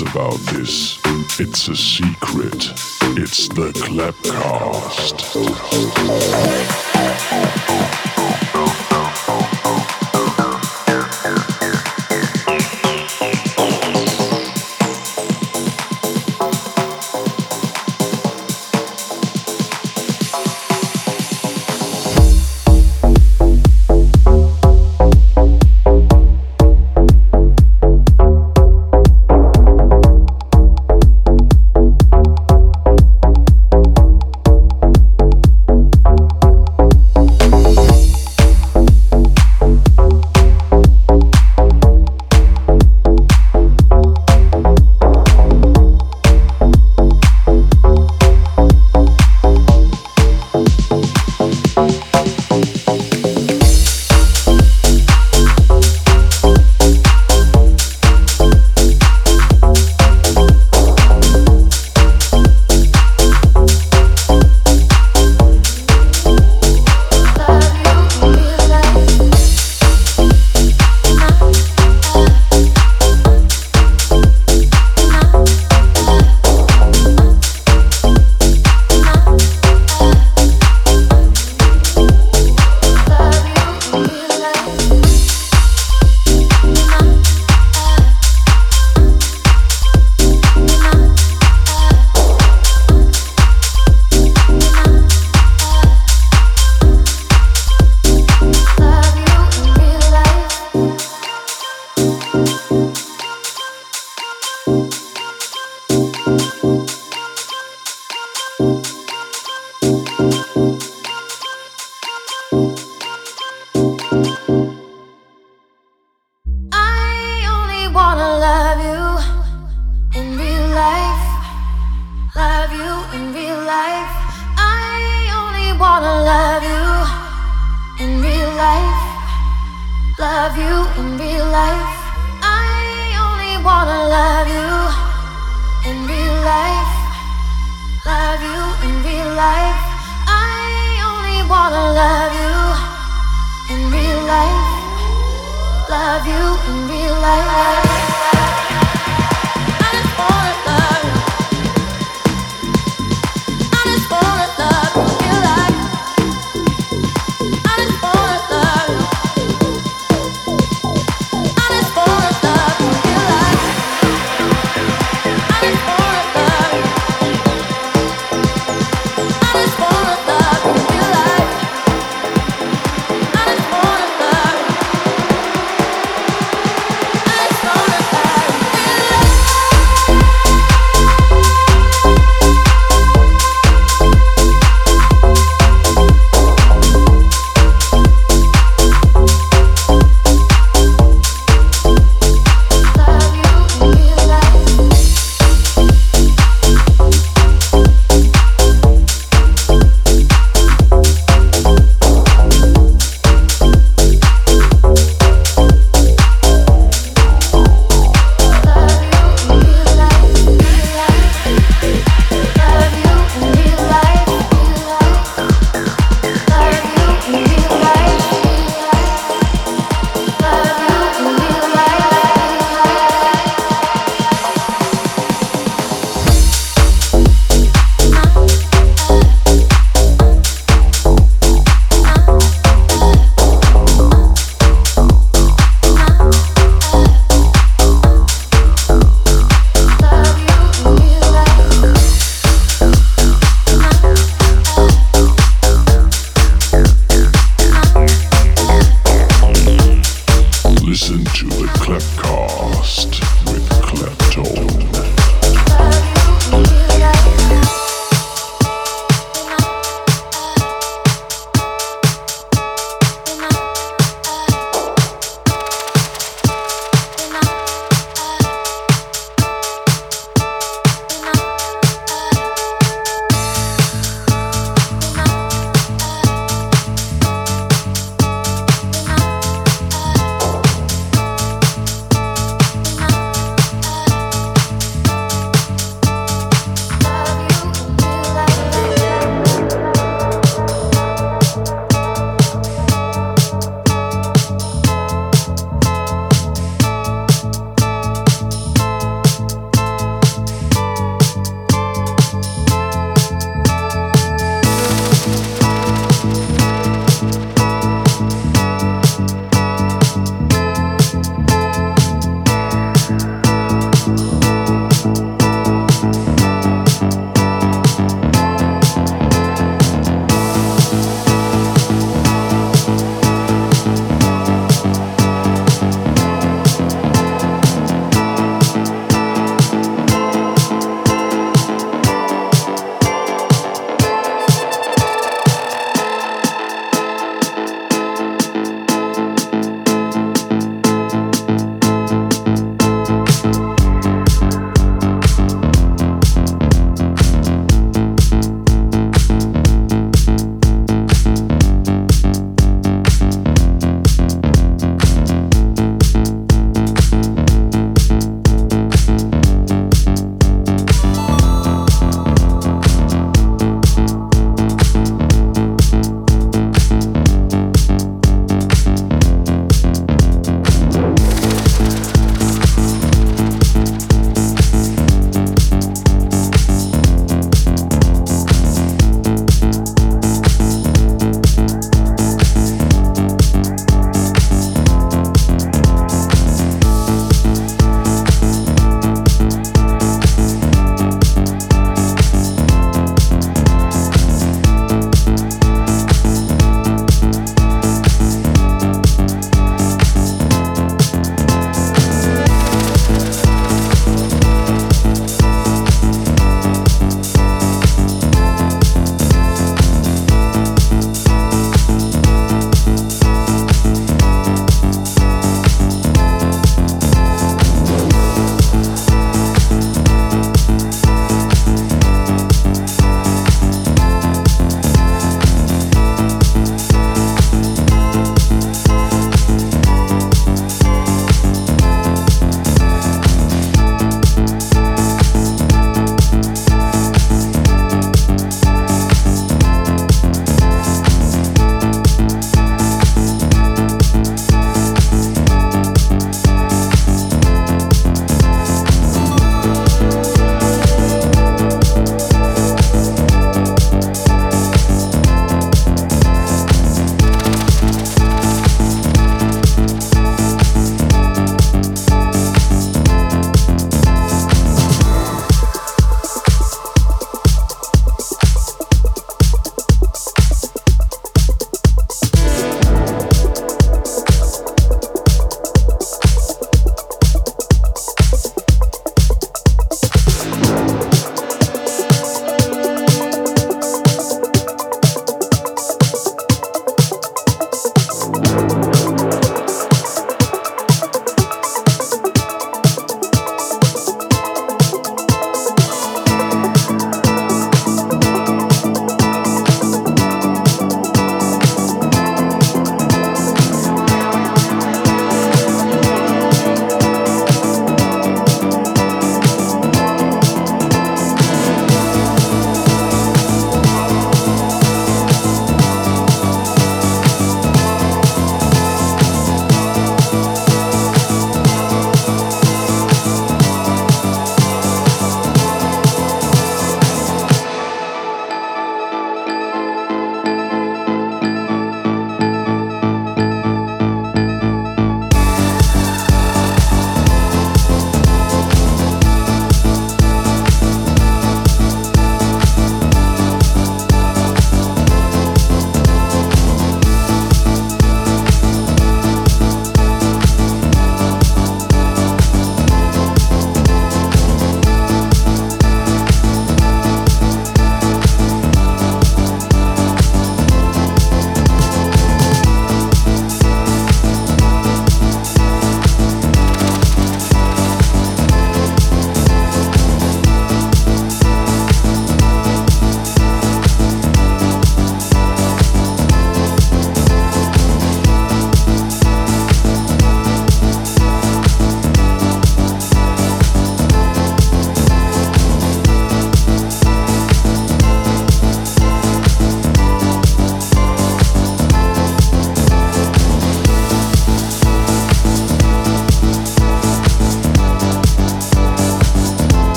about this. It's a secret. It's the Clapcast.